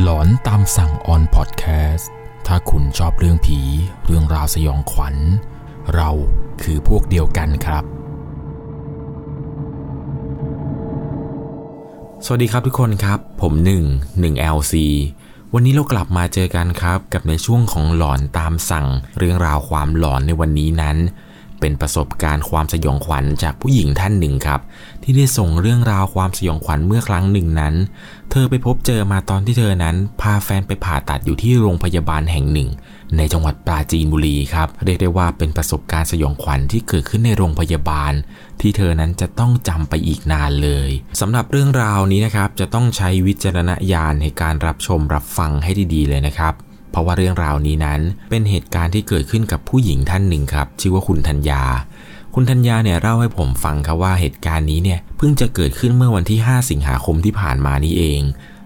หลอนตามสั่งออนพอดแคสต์ ถ้าคุณชอบเรื่องผี เรื่องราวสยองขวัญ เราคือพวกเดียวกันครับ สวัสดีครับทุกคนครับ ผม1 1 LC วันนี้เรากลับมาเจอกันครับ กับในช่วงของหลอนตามสั่งเรื่องราวความหลอนในวันนี้นั้น เป็นประสบการณ์ความสยองขวัญจากผู้หญิงท่านหนึ่งครับ ที่ได้ส่งเรื่องราวความสยองขวัญเมื่อครั้งหนึ่งนั้น เธอไปพบเจอมาตอนที่เธอนั้น พาแฟนไปผ่าตัดอยู่ที่โรงพยาบาลแห่งหนึ่ง ในจังหวัดปราจีนบุรีครับเรียกได้ว่าเป็นประสบการณ์สยองขวัญที่เกิดขึ้นในโรงพยาบาล ที่เธอนั้นจะต้องจำไปอีกนานเลยสำหรับเรื่องราวนี้นะครับจะต้องใช้วิจารณญาณในการรับชมรับฟังให้ดีๆเลยนะครับ เพราะว่าเรื่องราวนี้นั้นเป็นเหตุการณ์ที่เกิดขึ้นกับผู้หญิงท่านหนึ่งครับ ชื่อว่าคุณธัญญา คุณธัญญาเนี่ยเล่าให้ผมฟังครับว่าเหตุการณ์นี้เนี่ยเพิ่งจะเกิดขึ้นเมื่อวันที่ 5 สิงหาคมที่ผ่านมานี้เอง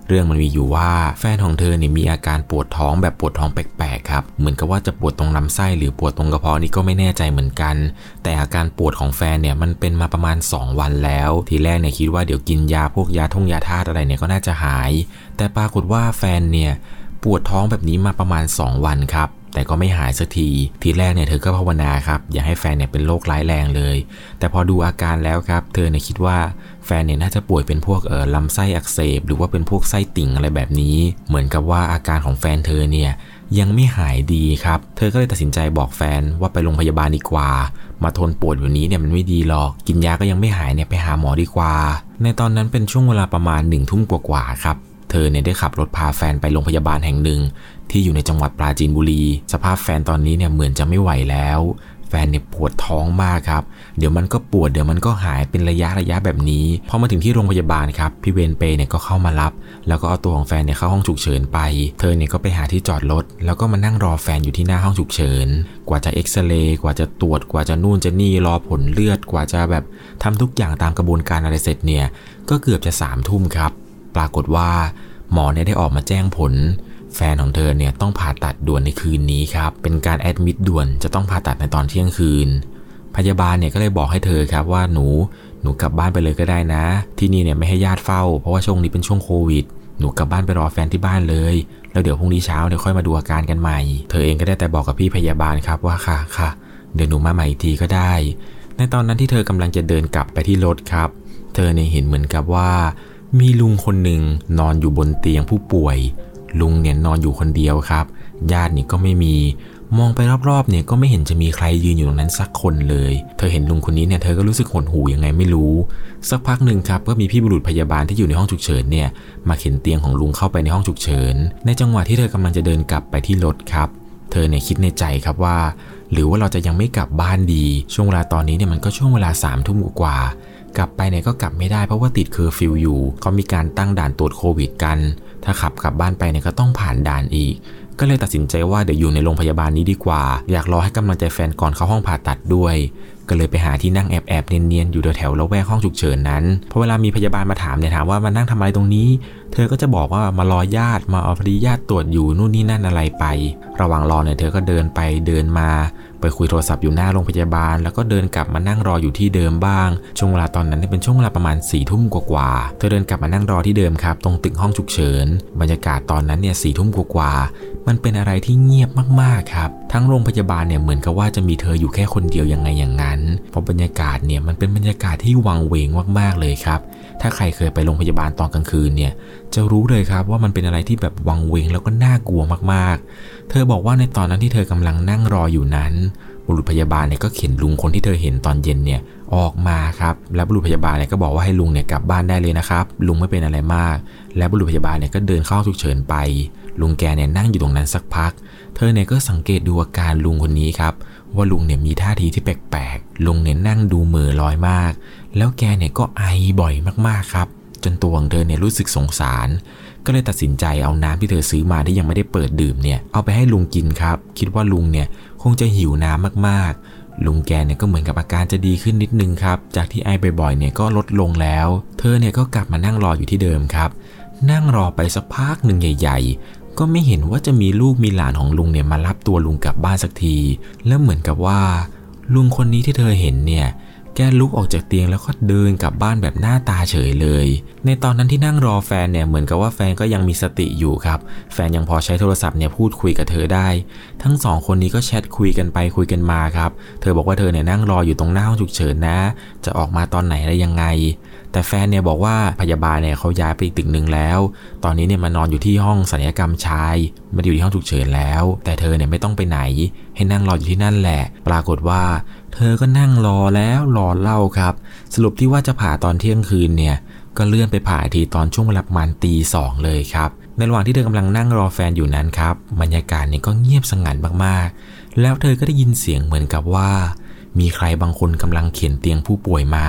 เรื่องมันมีอยู่ว่าแฟนของเธอเนี่ยมีอาการปวดท้องแบบปวดท้องแปลกๆครับ เหมือนกับว่าจะปวดตรงลำไส้หรือปวดตรงกระเพาะนี่ก็ไม่แน่ใจเหมือนกัน แต่อาการปวดของแฟนเนี่ยมันเป็นมาประมาณ 2 วันแล้ว ทีแรกเนี่ยคิดว่าเดี๋ยวกินยาพวกยาท่งยาธาตุอะไรเนี่ยก็น่าจะหาย แต่ปรากฏว่าแฟนเนี่ย ปวดท้องแบบนี้มาประมาณ 2 วันครับ แต่ก็ไม่หายสักที ทีแรกเนี่ยเธอก็ภาวนาครับ อย่าให้แฟนเนี่ยเป็นโรคร้ายแรงเลย แต่พอดูอาการแล้วครับ เธอเนี่ยคิดว่าแฟนเนี่ยน่าจะป่วยเป็นพวกเอ่อลำไส้อักเสบ หรือว่าเป็นพวกไส้ติ่งอะไรแบบนี้ เหมือนกับว่าอาการของแฟนเธอเนี่ยยังไม่หายดีครับ เธอก็เลยตัดสินใจบอกแฟนว่าไปโรงพยาบาลดีกว่า มาทนปวดแบบนี้เนี่ยมันไม่ดีหรอก กินยาก็ยังไม่หายเนี่ยไปหาหมอดีกว่า ในตอนนั้นเป็นช่วงเวลาประมาณหนึ่งทุ่มกว่าๆครับ เธอเนี่ยได้ขับรถพาแฟนไปโรงพยาบาลแห่งหนึ่ง ที่อยู่ในจังหวัดปราจีนบุรี สภาพแฟนตอนนี้เนี่ยเหมือนจะไม่ไหวแล้ว แฟนเนี่ยปวดท้องมากครับ เดี๋ยวมันก็ปวดเดี๋ยวมันก็หายเป็นระยะระยะแบบนี้พอมาถึงที่โรงพยาบาลครับพี่เวนเปเนี่ยก็เข้ามารับ แล้วก็เอาตัวของแฟนเนี่ยเข้าห้องฉุกเฉินไป เธอเนี่ยก็ไปหาที่จอดรถแล้วก็มานั่งรอแฟนอยู่ที่หน้าห้องฉุกเฉิน กว่าจะเอ็กซเรย์กว่าจะตรวจกว่าจะนู่นจะนี่รอผลเลือดกว่าจะแบบทำทุกอย่างตามกระบวนการอะไรเสร็จเนี่ยก็เกือบจะสามทุ่มครับ ปรากฏว่าหมอเนี่ยได้ออกมาแจ้งผล แฟนของเธอเนี่ยต้องผ่าตัดด่วนในคืนนี้ครับ เป็นการแอดมิดด่วนจะต้องผ่าตัดในตอนเที่ยงคืน พยาบาลเนี่ยก็เลยบอกให้เธอครับว่าหนูหนูกลับบ้านไปเลยก็ได้นะ ที่นี่เนี่ยไม่ให้ญาติเฝ้า เพราะว่าช่วงนี้เป็นช่วงโควิดหนูกลับบ้านไปรอแฟนที่บ้านเลย แล้วเดี๋ยวพรุ่งนี้เช้าเดี๋ยวค่อยมาดูอาการกันใหม่ เธอเองก็ได้แต่บอกกับพี่พยาบาลครับว่าค่ะค่ะ เดี๋ยวหนูมาใหม่อีกทีก็ได้ ในตอนนั้นที่เธอกำลังจะเดินกลับไปที่รถครับ เธอเนี่ยเห็นเหมือนกับว่า มีลุงคนหนึ่งนอนอยู่บนเตียงผู้ป่วย ลุงเนี่ยนอนอยู่คนเดียวครับ ญาตินี่ก็ไม่มี มองไปรอบๆเนี่ยก็ไม่เห็นจะมีใครยืนอยู่ตรงนั้นสักคนเลย เธอเห็นลุงคนนี้เนี่ยเธอก็รู้สึกหดหู่ยังไงไม่รู้ สักพักหนึ่งครับก็มีพี่บุรุษพยาบาลที่อยู่ในห้องฉุกเฉินเนี่ยมาเข็นเตียงของลุงเข้าไปในห้องฉุกเฉิน ในจังหวะที่เธอกำลังจะเดินกลับไปที่รถครับเธอเนี่ยคิดในใจครับว่า หรือว่าเราจะยังไม่กลับบ้านดี ช่วงเวลาตอนนี้เนี่ยมันก็ช่วงเวลาสามทุ่มกว่า กลับไปเนี่ยก็กลับไม่ได้เพราะว่าติดเคอร์ฟิวอยู่เขามีการตั้งด่านตรวจโควิดกัน ถ้าขับกลับบ้านไปเนี่ยก็ต้องผ่านด่านอีก ก็เลยตัดสินใจว่าเดี๋ยวอยู่ในโรงพยาบาลนี้ดีกว่า อยากรอให้กำลังใจแฟนก่อนเข้าห้องผ่าตัดด้วย ก็เลยไปหาที่นั่งแอบแอบเนียนๆอยู่แถวๆละแวกห้องฉุกเฉินนั้นพอเวลามีพยาบาลมาถามเนี่ยถามว่ามานั่งทำอะไรตรงนี้เธอก็จะบอกว่ามารอญาติมาเอาพอดีญาติตรวจอยู่นู่นนี่นั่นอะไรไป ระหว่างรอเนี่ยเธอก็เดินไปเดินมา ไปคุยโทรศัพท์อยู่หน้าโรงพยาบาล แล้วก็เดินกลับมานั่งรออยู่ที่เดิมบ้าง ช่วงเวลาตอนนั้นเป็นช่วงเวลาประมาณ4ี่ทุ่มกว่าๆเธอเดินกลับมานั่งรอที่เดิมครับ ตรงตึกห้องฉุกเฉิน บรรยากาศตอนนั้นเนี่ยสี่ทุ่มกว่าๆมันเป็นอะไรที่เงียบมากๆครับ ทั้งโรงพยาบาลเนี่ยเหมือนกับว่าจะมีเธออยู่แค่คนเดียวยังไงอย่างนั้นเพราะบรรยากาศเนี่ยมันเป็นบรรยากาศที่วังเวงมากๆเลยครับ ถ้าใครเคยไปโรงพยาบาลตอนกลางคืนเนี่ยจะรู้เลยครับว่ามันเป็นอะไรที่แบบวังเวงแล้วก็น่ากลัวมากๆ เธอบอกว่าในตอนนั้นที่เธอกำลังนั่งรออยู่นั้น บุรุษพยาบาลเนี่ยก็เข็นลุงคนที่เธอเห็นตอนเย็นเนี่ยออกมาครับ แล้วบุรุษพยาบาลเนี่ยก็บอกว่าให้ลุงเนี่ยกลับบ้านได้เลยนะครับ ลุงไม่เป็นอะไรมาก แล้วบุรุษพยาบาลเนี่ยก็เดินเข้าฉุกเฉินไป ลุงแกเนี่ยนั่งอยู่ตรงนั้นสักพัก เธอเนี่ยก็สังเกตดูอาการลุงคนนี้ครับว่าลุงเนี่ยมีท่าทีที่แปลกๆ ลุงเนี่ยนั่งดูเหม่อลอยมาก แล้วแกเนี่ยก็ไอบ่อยมากๆครับ จนตัวของเธอเนี่ยรู้สึกสงสาร ก็เลยตัดสินใจเอาน้ำที่เธอซื้อมาที่ยังไม่ได้เปิดดื่มเนี่ยเอาไปให้ลุงกินครับ คิดว่าลุงเนี่ยคงจะหิวน้ำมากๆ ลุงแกเนี่ยก็เหมือนกับอาการจะดีขึ้นนิดนึงครับ จากที่ไอบ่อยๆเนี่ยก็ลดลงแล้ว เธอเนี่ยก็กลับมานั่งรออยู่ที่เดิมครับ นั่งรอไปสักพักหนึ่งใหญ่ๆก็ไม่เห็นว่าจะมีลูกมีหลานของลุงเนี่ยมารับตัวลุงกลับบ้านสักที แล้วเหมือนกับว่า ลุงคนนี้ที่เธอเห็นเนี่ย แกลุกออกจากเตียงแล้วก็เดินกลับบ้านแบบหน้าตาเฉยเลย ในตอนนั้นที่นั่งรอแฟนเนี่ยเหมือนกับว่าแฟนก็ยังมีสติอยู่ครับ แฟนยังพอใช้โทรศัพท์เนี่ยพูดคุยกับเธอได้ ทั้งสองคนนี้ก็แชทคุยกันไปคุยกันมาครับ เธอบอกว่าเธอเนี่ยนั่งรออยู่ตรงหน้าห้องฉุกเฉินนะ จะออกมาตอนไหนอะไรยังไง แต่แฟนเนี่ยบอกว่าพยาบาลเนี่ยเขาย้ายไปอีกตึกหนึ่งแล้ว ตอนนี้เนี่ยมานอนอยู่ที่ห้องศัลยกรรมชายไม่ได้อยู่ที่ห้องฉุกเฉินแล้ว แต่เธอเนี่ยไม่ต้องไปไหน ให้นั่งรออยู่ที่นั่นแหละ ปรากฏว่า เธอก็นั่งรอแล้วรอเล่าครับ สรุปที่ว่าจะผ่าตอนเที่ยงคืนเนี่ยก็เลื่อนไปผ่าทีตอนช่วงเวลาประมาณตีสองเลยครับในระหว่างที่เธอกำลังนั่งรอแฟนอยู่นั้นครับบรรยากาศเนี่ยก็เงียบสงัดมากๆ แล้วเธอก็ได้ยินเสียงเหมือนกับว่า มีใครบางคนกำลังเข็นเตียงผู้ป่วยมา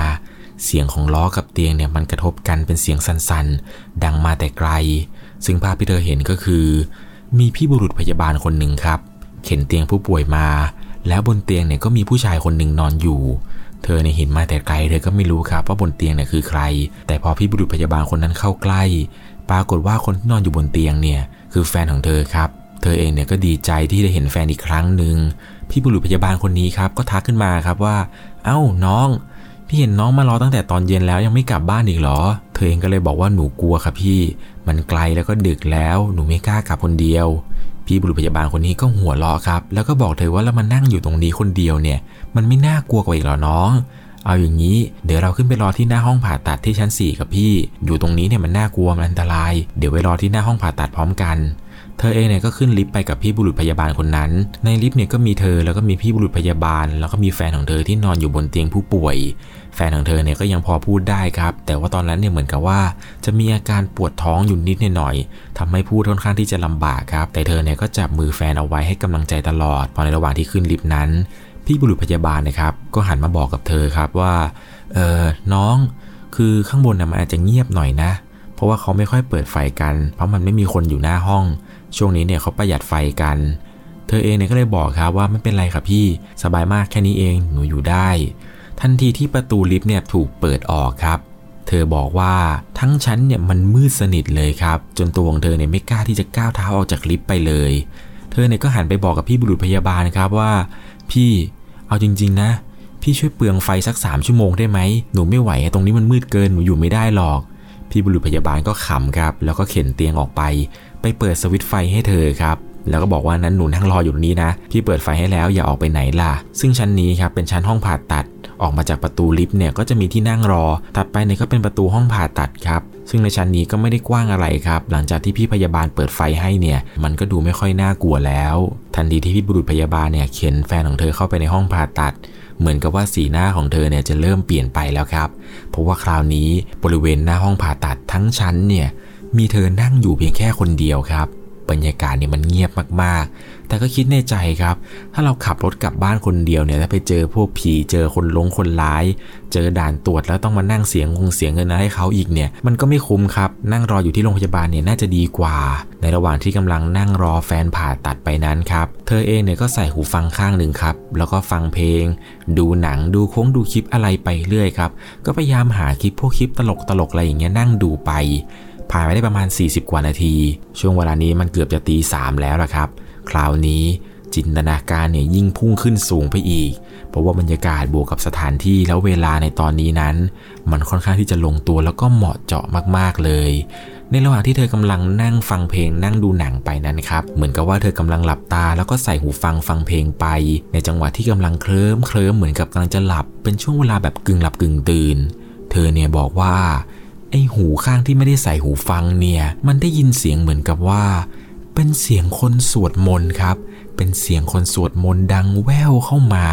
เสียงของล้อกับเตียงเนี่ยมันกระทบกันเป็นเสียงสั่นๆ ดังมาแต่ไกล ซึ่งภาพที่เธอเห็นก็คือ มีพี่บุรุษพยาบาลคนหนึ่งครับ เข็นเตียงผู้ป่วยมา แล้วบนเตียงเนี่ยก็มีผู้ชายคนหนึ่งนอนอยู่ เธอเนี่ยเห็นมาแต่ไกลเธอก็ไม่รู้ครับว่าบนเตียงเนี่ยคือใคร แต่พอพี่บุรุษพยาบาลคนนั้นเข้าใกล้ ปรากฏว่าคนที่นอนอยู่บนเตียงเนี่ยคือแฟนของเธอครับเธอเองเนี่ยก็ดีใจที่ได้เห็นแฟนอีกครั้งหนึ่ง พี่บุรุษพยาบาลคนนี้ครับก็ทักขึ้นมาครับว่า เอ้าน้อง พี่เห็นน้องมารอตั้งแต่ตอนเย็นแล้วยังไม่กลับบ้านอีกเหรอ เธอเองก็เลยบอกว่าหนูกลัวครับพี่ มันไกลแล้วก็ดึกแล้วหนูไม่กล้ากลับคนเดียว พี่บุรุษพยาบาลคนนี้ก็หัวเราะครับ แล้วก็บอกเธอว่าแล้วมานั่งอยู่ตรงนี้คนเดียวเนี่ย มันไม่น่ากลัวกว่าอีกเหรอน้องเอาอย่างนี้เดี๋ยวเราขึ้นไปรอที่หน้าห้องผ่าตัดที่ชั้น 4 กับพี่ อยู่ตรงนี้เนี่ยมันน่ากลัวมันอันตราย เดี๋ยวไปรอที่หน้าห้องผ่าตัดพร้อมกัน เธอเองเนี่ยก็ขึ้นลิฟต์ไปกับพี่บุรุษพยาบาลคนนั้น ในลิฟต์เนี่ยก็มีเธอแล้วก็มีพี่บุรุษพยาบาล แล้วก็มีแฟนของเธอที่นอนอยู่บนเตียงผู้ป่วย แฟนของเธอเนี่ยก็ยังพอพูดได้ครับ แต่ว่าตอนนั้นเนี่ยเหมือนกับว่า จะมีอาการปวดท้องอยู่นิดหน่อยทำให้พูดค่อนข้างที่จะลำบากครับ แต่เธอเนี่ยก็จับมือแฟนเอาไว้ให้กำลังใจตลอด พอในระหว่างที่ขึ้นลิฟต์นั้น พี่บุรุษพยาบาลนะครับ ก็หันมาบอกกับเธอครับว่า เออน้อง คือข้างบนน่ะมันอาจจะเงียบหน่อยนะ เพราะว่าเขาไม่ค่อยเปิดไฟกัน เพราะมันไม่มีคนอยู่หน้าห้อง ช่วงนี้เนี่ยเขาประหยัดไฟกัน เธอเองเนี่ยก็เลยบอกครับว่าไม่เป็นไรครับพี่ สบายมากแค่นี้เองหนูอยู่ได้ ทันทีที่ประตูลิฟต์เนี่ยถูกเปิดออกครับเธอบอกว่าทั้งชั้นเนี่ยมันมืดสนิทเลยครับ จนตัวของเธอเนี่ยไม่กล้าที่จะก้าวเท้าออกจากลิฟต์ไปเลย เธอเนี่ยก็หันไปบอกกับพี่บุรุษพยาบาลครับว่า พี่เอาจริง ๆ นะ พี่ช่วยเปลืองไฟสักสามชั่วโมงได้ไหมหนูไม่ไหวตรงนี้มันมืดเกินหนูอยู่ไม่ได้หรอก พี่บุรุษพยาบาลก็ขำครับ แล้วก็เข็นเตียงออกไป ไปเปิดสวิตไฟให้เธอครับ แล้วก็บอกว่านั้นหนูนั่งรออยู่ตรงนี้นะ พี่เปิดไฟให้แล้วอย่าออกไปไหนล่ะ ซึ่งชั้นนี้ครับเป็นชั้นห้องผ่าตัด ออกมาจากประตูลิฟต์เนี่ยก็จะมีที่นั่งรอ ถัดไปเนี่ยก็เป็นประตูห้องผ่าตัดครับ ซึ่งในชั้นนี้ก็ไม่ได้กว้างอะไรครับ หลังจากที่พี่พยาบาลเปิดไฟให้เนี่ย มันก็ดูไม่ค่อยน่ากลัวแล้ว ทันทีที่พี่บุรุษพยาบาลเนี่ยเข็นแฟนของเธอเข้าไปในห้องผ่าตัด เหมือนกับว่าสีหน้าของเธอเนี่ยจะเริ่มเปลี่ยนไปแล้วครับ เพราะว่าคราวนี้บริเวณหน้าห้องผ่าตัดทั้งชั้นเนี่ยมีเธอนั่งอยู่เพียงแค่คนเดียวครับ บรรยากาศเนี่ยมันเงียบมากๆ แต่ก็คิดในใจครับ ถ้าเราขับรถกลับบ้านคนเดียวเนี่ยถ้าไปเจอพวกผีเจอคนลงคนร้าย เจอด่านตรวจแล้วต้องมานั่งเสียงคงเสียงเงินอะไรให้เขาอีกเนี่ยมันก็ไม่คุ้มครับ นั่งรออยู่ที่โรงพยาบาลเนี่ยน่าจะดีกว่า ในระหว่างที่กำลังนั่งรอแฟนผ่าตัดไปนั้นครับเธอเองเนี่ยก็ใส่หูฟังข้างหนึ่งครับแล้วก็ฟังเพลง ดูหนังดูโค้งดูคลิปอะไรไปเรื่อยครับก็พยายามหาคลิปพวกคลิปตลกตลกอะไรอย่างเงี้ยนั่งดูไป ผ่านไปได้ประมาณ 40 กว่านาที ช่วงเวลานี้มันเกือบจะตีสามแล้วล่ะครับ คราวนี้จินตนาการเนี่ยยิ่งพุ่งขึ้นสูงไปอีก เพราะว่าบรรยากาศบวกกับสถานที่แล้วเวลาในตอนนี้นั้น มันค่อนข้างที่จะลงตัวแล้วก็เหมาะเจาะมากๆเลย ในระหว่างที่เธอกำลังนั่งฟังเพลงนั่งดูหนังไปนั้นครับ เหมือนกับว่าเธอกำลังหลับตา แล้วก็ใส่หูฟังฟังเพลงไป ในจังหวะที่กำลังเคลิ้มเคลิ้มเหมือนกับกำลังจะหลับ เป็นช่วงเวลาแบบกึ่งหลับกึ่งตื่น เธอเนี่ยบอกว่า ไอหูข้างที่ไม่ได้ใส่หูฟังเนี่ย มันได้ยินเสียงเหมือนกับว่า เป็นเสียงคนสวดมนต์ครับ เป็นเสียงคนสวดมนต์ดังแว่วเข้ามา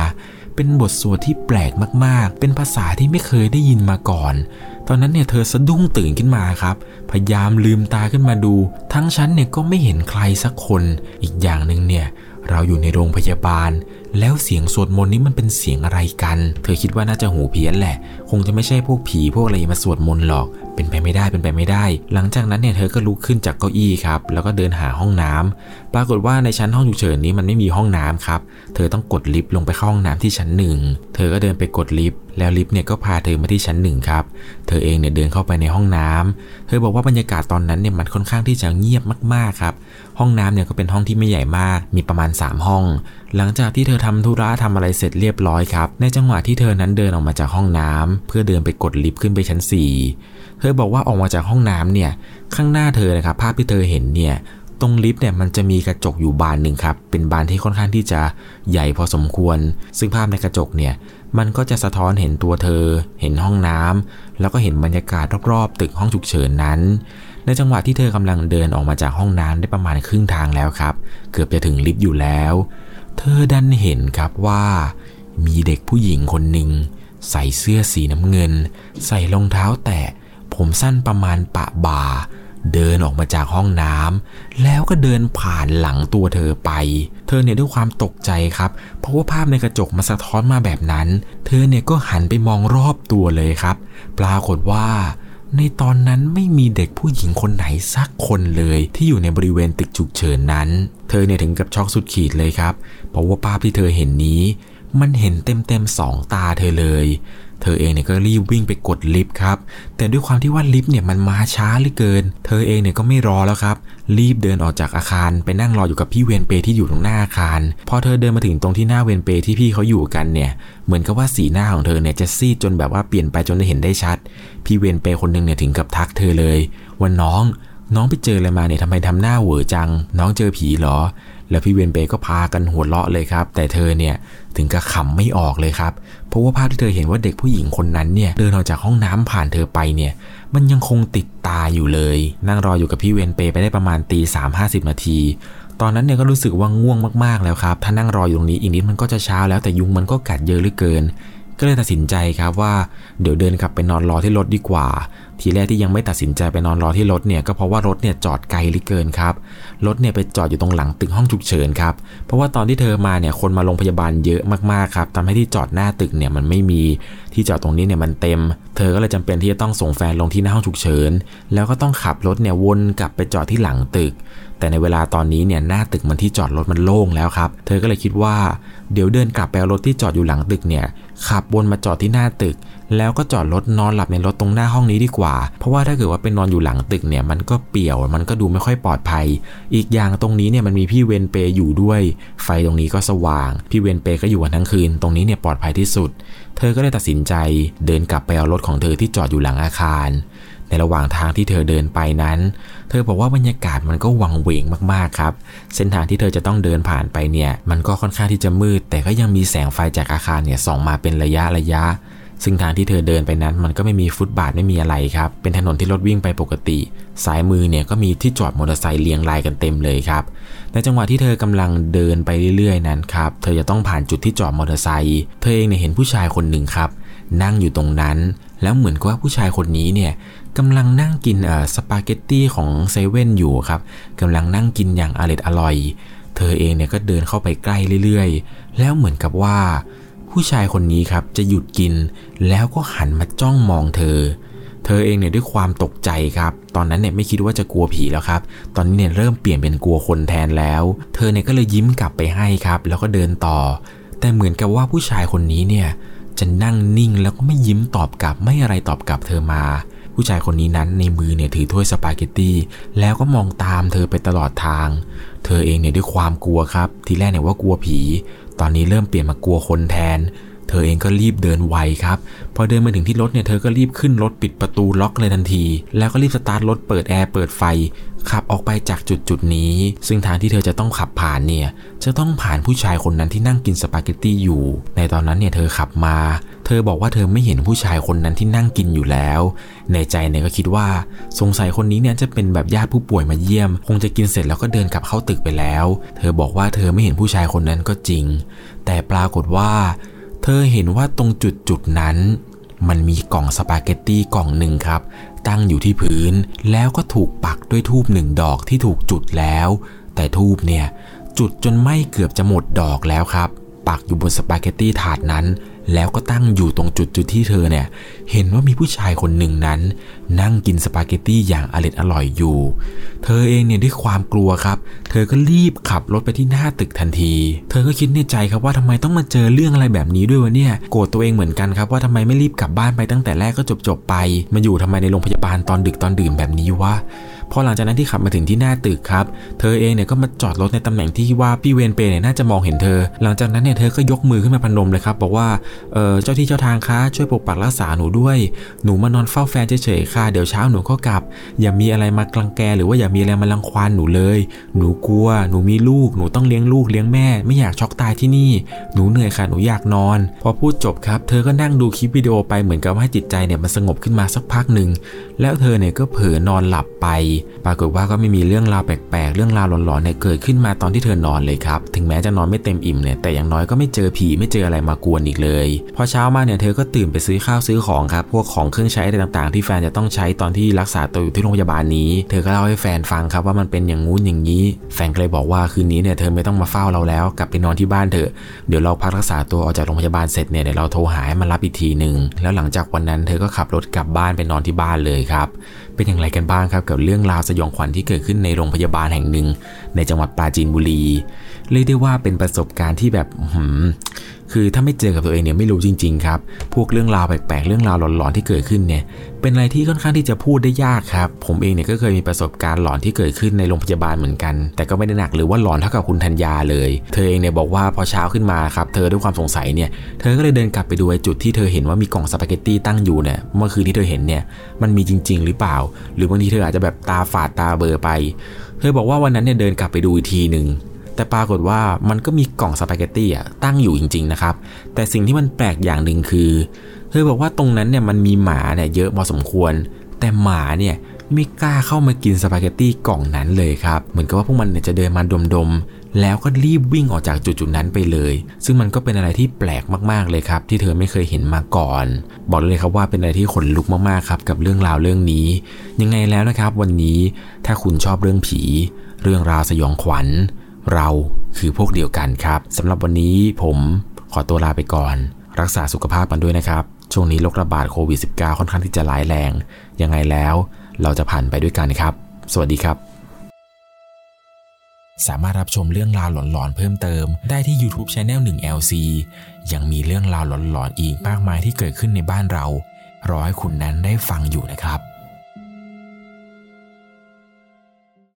เป็นบทสวดที่แปลกมากๆ เป็นภาษาที่ไม่เคยได้ยินมาก่อน ตอนนั้นเนี่ยเธอสะดุ้งตื่นขึ้นมาครับ พยายามลืมตาขึ้นมาดู ทั้งชั้นเนี่ยก็ไม่เห็นใครสักคน อีกอย่างหนึ่งเนี่ยเราอยู่ในโรงพยาบาล แล้วเสียงสวดมนต์นี้มันเป็นเสียงอะไรกัน เธอคิดว่าน่าจะหูเพี้ยนแหละ คงจะไม่ใช่พวกผีพวกอะไรมาสวดมนต์หรอก เป็นไปไม่ได้เป็นไปไม่ได้ หลังจากนั้นเนี่ยเธอก็ลุกขึ้นจากเก้าอี้ครับแล้วก็เดินหาห้องน้ำปรากฏว่าในชั้นห้องฉุกเฉินนี้มันไม่มีห้องน้ำครับเธอต้องกดลิฟต์ลงไปเข้าห้องน้ำที่ชั้นหนึ่งเธอก็เดินไปกดลิฟต์แล้วลิฟต์เนี่ยก็พาเธอมาที่ชั้นหนึ่งครับเธอเองเนี่ยเดินเข้าไปในห้องน้ำเธอบอกว่าบรรยากาศตอนนั้นเนี่ยมันค่อนข้างที่จะเงียบมากๆครับห้องน้ำเนี่ยก็เป็นห้องที่ไม่ใหญ่มากมีประมาณ 3 ห้อง หลังจากที่เธอทำธุระทำอะไรเสร็จเรียบร้อยครับ ในจังหวะที่เธอนั้นเดินออกมาจากห้องน้ำเพื่อเดินไปกดลิฟต์ขึ้นไปชั้น 4 เธอบอกว่าออกมาจากห้องน้ำเนี่ยข้างหน้าเธอนะครับภาพที่เธอเห็นเนี่ยตรงลิฟต์เนี่ยมันจะมีกระจกอยู่บานหนึ่งครับ เป็นบานที่ค่อนข้างที่จะใหญ่พอสมควร ซึ่งภาพในกระจกเนี่ยมันก็จะสะท้อนเห็นตัวเธอ เห็นห้องน้ำแล้วก็เห็นบรรยากาศรอบๆ ตึกห้องฉุกเฉินนั้น ในจังหวะที่เธอกำลังเดินออกมาจากห้องน้ำได้ประมาณครึ่งทางแล้วครับ เกือบจะถึงลิฟต์อยู่แล้ว เธอดันเห็นครับว่า มีเด็กผู้หญิงคนหนึ่งใส่เสื้อสีน้ำเงิน ใส่รองเท้าแตะ ผมสั้นประมาณปะบ่า เดินออกมาจากห้องน้ำแล้วก็เดินผ่านหลังตัวเธอไป เธอเนี่ยด้วยความตกใจครับ เพราะว่าภาพในกระจกมาสะท้อนมาแบบนั้น เธอเนี่ยก็หันไปมองรอบตัวเลยครับ ปรากฏว่า ในตอนนั้นไม่มีเด็กผู้หญิงคนไหนสักคนเลยที่อยู่ในบริเวณตึกฉุกเฉินนั้น เธอเนี่ยถึงกับช็อกสุดขีดเลยครับ เพราะว่าภาพที่เธอเห็นนี้ มันเห็นเต็มเต็มสองตาเธอเลย เธอเองเนี่ยก็รีบวิ่งไปกดลิฟต์ครับ แต่ด้วยความที่ว่าลิฟต์เนี่ยมันมาช้าเหลือเกิน เธอเองเนี่ยก็ไม่รอแล้วครับ รีบเดินออกจากอาคารไปนั่งรออยู่กับพี่เวนเปที่อยู่ตรงหน้าอาคาร พอเธอเดินมาถึงตรงที่หน้าเวนเปที่พี่เขาอยู่กันเนี่ย เหมือนกับว่าสีหน้าของเธอเนี่ยจะซีดจนแบบว่าเปลี่ยนไปจนได้เห็นได้ชัด พี่เวนเปคนหนึ่งเนี่ยถึงกับทักเธอเลยว่าน้องน้องไปเจออะไรมาเนี่ยทำไมทำหน้าเหวอจัง น้องเจอผีเหรอ แล้วพี่เวนเปก็พากันหัวเราะเลยครับ แต่เธอเนี่ยถึงกับขำไม่ออกเลยครับ เพราะว่าภาพที่เธอเห็นว่าเด็กผู้หญิงคนนั้นเนี่ยเดินออกจากห้องน้ำผ่านเธอไปเนี่ย มันยังคงติดตาอยู่เลย นั่งรออยู่กับพี่เวนเปไปได้ประมาณตีสามห้าสิบนาทีตอนนั้นเนี่ยก็รู้สึกว่าง่วงมากๆแล้วครับ ถ้านั่งรออยู่ตรงนี้อีกนิดมันก็จะเช้าแล้วแต่ยุงมันก็กัดเยอะเหลือเกิน ก็เลยตัดสินใจครับว่า เดี๋ยวเดินกลับไปนอนรอที่รถดีกว่าทีแรกที่ยังไม่ตัดสินใจไปนอนรอที่รถเนี่ยก็เพราะว่ารถเนี่ยจอดไกลหลือเกินครับรถเนี่ยไปจอดอยู่ตรงหลังตึกห้องฉุกเฉินครับเพราะว่าตอนที่เธอมาเนี่ยคนมาโรงพยาบาลเยอะมากๆครับทำให้ที่จอดหน้าตึกเนี่ยมันไม่มีที่จอดตรงนี้เนี่ยมันเต็ม เธอก็เลยจำเป็นที่จะต้องส่งแฟนลงที่หน้าห้องฉุกเฉิน แล้วก็ต้องขับรถเนี่ยวนกลับไปจอดที่หลังตึก แต่ในเวลาตอนนี้เนี่ยหน้าตึกมันที่จอดรถมันโล่งแล้วครับ เธอก็เลยคิดว่าเดี๋ยวเดินกลับไปเอารถที่จอดอยู่หลังตึกเนี่ยขับวนมาจอดที่หน้าตึก แล้วก็จอดรถนอนหลับในรถตรงหน้าห้องนี้ดีกว่า เพราะว่าถ้าเกิดว่าเป็นนอนอยู่หลังตึกเนี่ยมันก็เปี่ยวมันก็ดูไม่ค่อยปลอดภัย อีกอย่างตรงนี้เนี่ยมันมีพี่เวนเปอยู่ด้วย ไฟตรงนี้ก็สว่าง พี่เวนเปก็อยู่กันทั้งคืน ตรงนี้เนี่ยปลอดภัยที่สุด เธอก็เลยตัดสินใจเดินกลับไปเอารถของเธอที่จอดอยู่หลังอาคาร ในระหว่างทางที่เธอเดินไปนั้น เธอบอกว่าบรรยากาศมันก็วังเวงมากๆครับ เส้นทางที่เธอจะต้องเดินผ่านไปเนี่ย มันก็ค่อนข้างที่จะมืด แต่ก็ยังมีแสงไฟจากอาคารเนี่ยส่องมาเป็นระยะระยะ ซึ่งทางที่เธอเดินไปนั้นมันก็ไม่มีฟุตบาทไม่มีอะไรครับ เป็นถนนที่รถวิ่งไปปกติ ซ้ายมือเนี่ยก็มีที่จอดมอเตอร์ไซค์เรียงรายกันเต็มเลยครับ ในจังหวะที่เธอกำลังเดินไปเรื่อยๆนั้นครับ เธอจะต้องผ่านจุดที่จอดมอเตอร์ไซค์ เธอเองเนี่ยเห็นผู้ชายคนหนึ่งครับ นั่งอยู่ตรงนั้น แล้วเหมือนกับว่าผู้ชายคนนี้เนี่ยกำลังนั่งกินเอ่อสปาเกตตี้ของเซเว่นอยู่ครับกำลังนั่งกินอย่างอร่อยอร่อย เธอเองเนี่ยก็เดินเข้าไปใกล้เรื่อยๆ แล้วเหมือนกับว่า ผู้ชายคนนี้ครับจะหยุดกิน แล้วก็หันมาจ้องมองเธอ เธอเองเนี่ยด้วยความตกใจครับ ตอนนั้นเนี่ยไม่คิดว่าจะกลัวผีแล้วครับ ตอนนี้เนี่ยเริ่มเปลี่ยนเป็นกลัวคนแทนแล้ว เธอเนี่ยก็เลยยิ้มกลับไปให้ครับ แล้วก็เดินต่อ แต่เหมือนกับว่าผู้ชายคนนี้เนี่ยจะนั่งนิ่งแล้วก็ไม่ยิ้มตอบกลับไม่อะไรตอบกลับเธอมา ผู้ชายคนนี้นั้นในมือเนี่ยถือถ้วยสปาเกตตี้แล้วก็มองตามเธอไปตลอดทาง เธอเองเนี่ยด้วยความกลัวครับ ทีแรกเนี่ยว่ากลัวผี ตอนนี้เริ่มเปลี่ยนมากลัวคนแทน เธอเองก็รีบเดินไวครับ พอเดินมาถึงที่รถเนี่ยเธอก็รีบขึ้นรถปิดประตูล็อกเลยทันที แล้วก็รีบสตาร์ทรถเปิดแอร์เปิดไฟขับออกไปจากจุดจุดนี้ ซึ่งทางที่เธอจะต้องขับผ่านเนี่ยจะต้องผ่านผู้ชายคนนั้นที่นั่งกินสปาเกตตี้อยู่ ในตอนนั้นเนี่ยเธอขับมา เธอบอกว่าเธอไม่เห็นผู้ชายคนนั้นที่นั่งกินอยู่แล้ว ในใจเนี่ยก็คิดว่าสงสัยคนนี้เนี่ยจะเป็นแบบญาติผู้ป่วยมาเยี่ยม คงจะกินเสร็จแล้วก็เดินกลับเข้าตึกไปแล้ว เธอบอกว่าเธอไม่เห็นผู้ชายคนนั้นก็จริง แต่ปรากฏว่า เธอเห็นว่าตรงจุดจุดนั้น มันมีกล่องสปาเกตตี้กล่องหนึ่งครับ ตั้งอยู่ที่พื้นแล้วก็ถูกปักด้วยธูปหนึ่งดอกที่ถูกจุดแล้ว แต่ธูปเนี่ย จุดจนไหม้เกือบจะหมดดอกแล้วครับ ปักอยู่บนสปาเกตตี้ถาดนั้น แล้วก็ตั้งอยู่ตรงจุดจุดที่เธอเนี่ย เห็นว่ามีผู้ชายคนหนึ่งนั้น นั่งกินสปาเกตตี้อย่างอร่อยอร่อยอยู่ เธอเองเนี่ยด้วยความกลัวครับ เธอก็รีบขับรถไปที่หน้าตึกทันที เธอก็คิดในใจครับว่าทำไมต้องมาเจอเรื่องอะไรแบบนี้ด้วยวะเนี่ย โกรธตัวเองเหมือนกันครับว่าทำไมไม่รีบกลับบ้านไปตั้งแต่แรกก็จบจบไป มาอยู่ทำไมในโรงพยาบาลตอนดึกตอนดื่มแบบนี้วะ พอหลังจากนั้นที่ขับมาถึงที่หน้าตึกครับ เธอเองเนี่ยก็มาจอดรถในตำแหน่งที่ว่าพี่เวนเปเนี่ยน่าจะมองเห็นเธอ หลังจากนั้นเนี่ยเธอก็ยกมือขึ้นมาพนมเลยครับบอกว่าเออเจ้าที่เจ้าทางคะช่วยปกปักรักษาหนูด้วย หนูมานอนเฝ้าแฟนเฉยๆค่ะเดี๋ยวเช้าหนูก็กลับ อย่ามีอะไรมากลังแกหรือว่าอย่ามีอะไรมาลังควานหนูเลย หนูกลัว หนูมีลูกหนูต้องเลี้ยงลูกเลี้ยงแม่ ไม่อยากช็อกตายที่นี่ หนูเหนื่อยค่ะหนูอยากนอน พอพูดจบครับ เธอก็นั่งดูคลิปวิดีโอไปเหมือนกับให้จิตใจเนี่ยมันสงบขึ้นมาสักพักหนึ่งแล้วเธอเนี่ยก็เผลอนอนหลับไปปรากฏว่าก็ไม่มีเรื่องราวแปลกๆ เรื่องราวหลอนๆเนี่ยเกิดขึ้นมาตอนที่เธอนอนเลยครับ ถึงแม้จะนอนไม่เต็มอิ่มเนี่ย แต่อย่างน้อยก็ไม่เจอผีไม่เจออะไรมากวนอีกเลย พอเช้ามาเนี่ยเธอก็ตื่นไปซื้อข้าวซื้อของครับ พวกของเครื่องใช้อะไรต่างๆ ที่แฟนจะต้องใช้ตอนที่รักษาตัวอยู่ที่โรงพยาบาลนี้ เธอก็เล่าให้แฟนฟังครับว่ามันเป็นอย่างงู้นอย่างนี้ แฟนก็เลยบอกว่าคืนนี้เนี่ยเธอไม่ต้องมาเฝ้าเราแล้ว กลับไปนอนที่บ้านเถอะ เดี๋ยวเราพักรักษาตัวออกจากโรงพยาบาลเสร็จเนี่ยเดี๋ยวเราโทรหาให้มารับอีกทีหนึ่งแล้วหลังจากวันนั้นเธอก็ขับรถกลับบ้านไปนอนที่บ้านเลยครับ เป็นอย่างไรกันบ้างครับกับเรื่องราวสยองขวัญที่เกิดขึ้นในโรงพยาบาลแห่งหนึ่ง ในจังหวัดปราจีนบุรีเรียกได้ว่าเป็นประสบการณ์ที่แบบหืมคือถ้าไม่เจอกับตัวเองเนี่ยไม่รู้จริง ๆ ครับ พวกเรื่องราวแปลกๆ เรื่องราวหลอนๆที่เกิดขึ้นเนี่ย เป็นอะไรที่ค่อนข้างที่จะพูดได้ยากครับ ผมเองเนี่ยก็เคยมีประสบการณ์หลอนที่เกิดขึ้นในโรงพยาบาลเหมือนกัน แต่ก็ไม่ได้หนักหรือว่าหลอนเท่ากับคุณธัญญาเลย เธอเองเนี่ยบอกว่าพอเช้าขึ้นมาครับ เธอด้วยความสงสัยเนี่ย เธอก็เลยเดินกลับไปดูไอ้จุดที่เธอเห็นว่ามีกล่องสปาเกตตี้ตั้งอยู่เนี่ย เมื่อคืนที่เธอเห็นเนี่ย มันมีจริง ๆ หรือเปล่า หรือบางทีเธออาจจะแบบตาฝาดตาเบอไป เธอบอกว่าวันนั้นเนี่ยเดินกลับไปดูอีกทีหนึ่งแต่ปรากฏว่ามันก็มีกล่องสปาเกตตี้อะตั้งอยู่จริง ๆ นะครับ แต่สิ่งที่มันแปลกอย่างหนึ่งคือ เธอบอกว่าตรงนั้นเนี่ยมันมีหมาเนี่ยเยอะพอสมควร แต่หมาเนี่ยไม่กล้าเข้ามากินสปาเกตตี้กล่องนั้นเลยครับ เหมือนกับว่าพวกมันเนี่ยจะเดินมาดม แล้วก็รีบวิ่งออกจากจุดๆนั้นไปเลย ซึ่งมันก็เป็นอะไรที่แปลกมากๆเลยครับ ที่เธอไม่เคยเห็นมาก่อน บอกเลยครับว่าเป็นอะไรที่ขนลุกมากๆครับกับเรื่องราวเรื่องนี้ ยังไงแล้วนะครับ วันนี้ถ้าคุณชอบเรื่องผี เรื่องราวสยองขวัญ เราคือพวกเดียวกันครับสำหรับวันนี้ผมขอตัวลาไปก่อน รักษาสุขภาพกันด้วยนะครับ ช่วงนี้โรคระบาดโควิด -19 ค่อนข้างที่จะร้ายแรง ยังไงแล้วเราจะผ่านไปด้วยกันครับ สวัสดีครับ สามารถรับชมเรื่องราวหลอนๆเพิ่มเติม ได้ที่ YouTube Channel 1 LC ยังมีเรื่องราวหลอนๆอีกมากมายที่เกิดขึ้นในบ้านเรา รอให้คุณนั้นได้ฟังอยู่นะครับ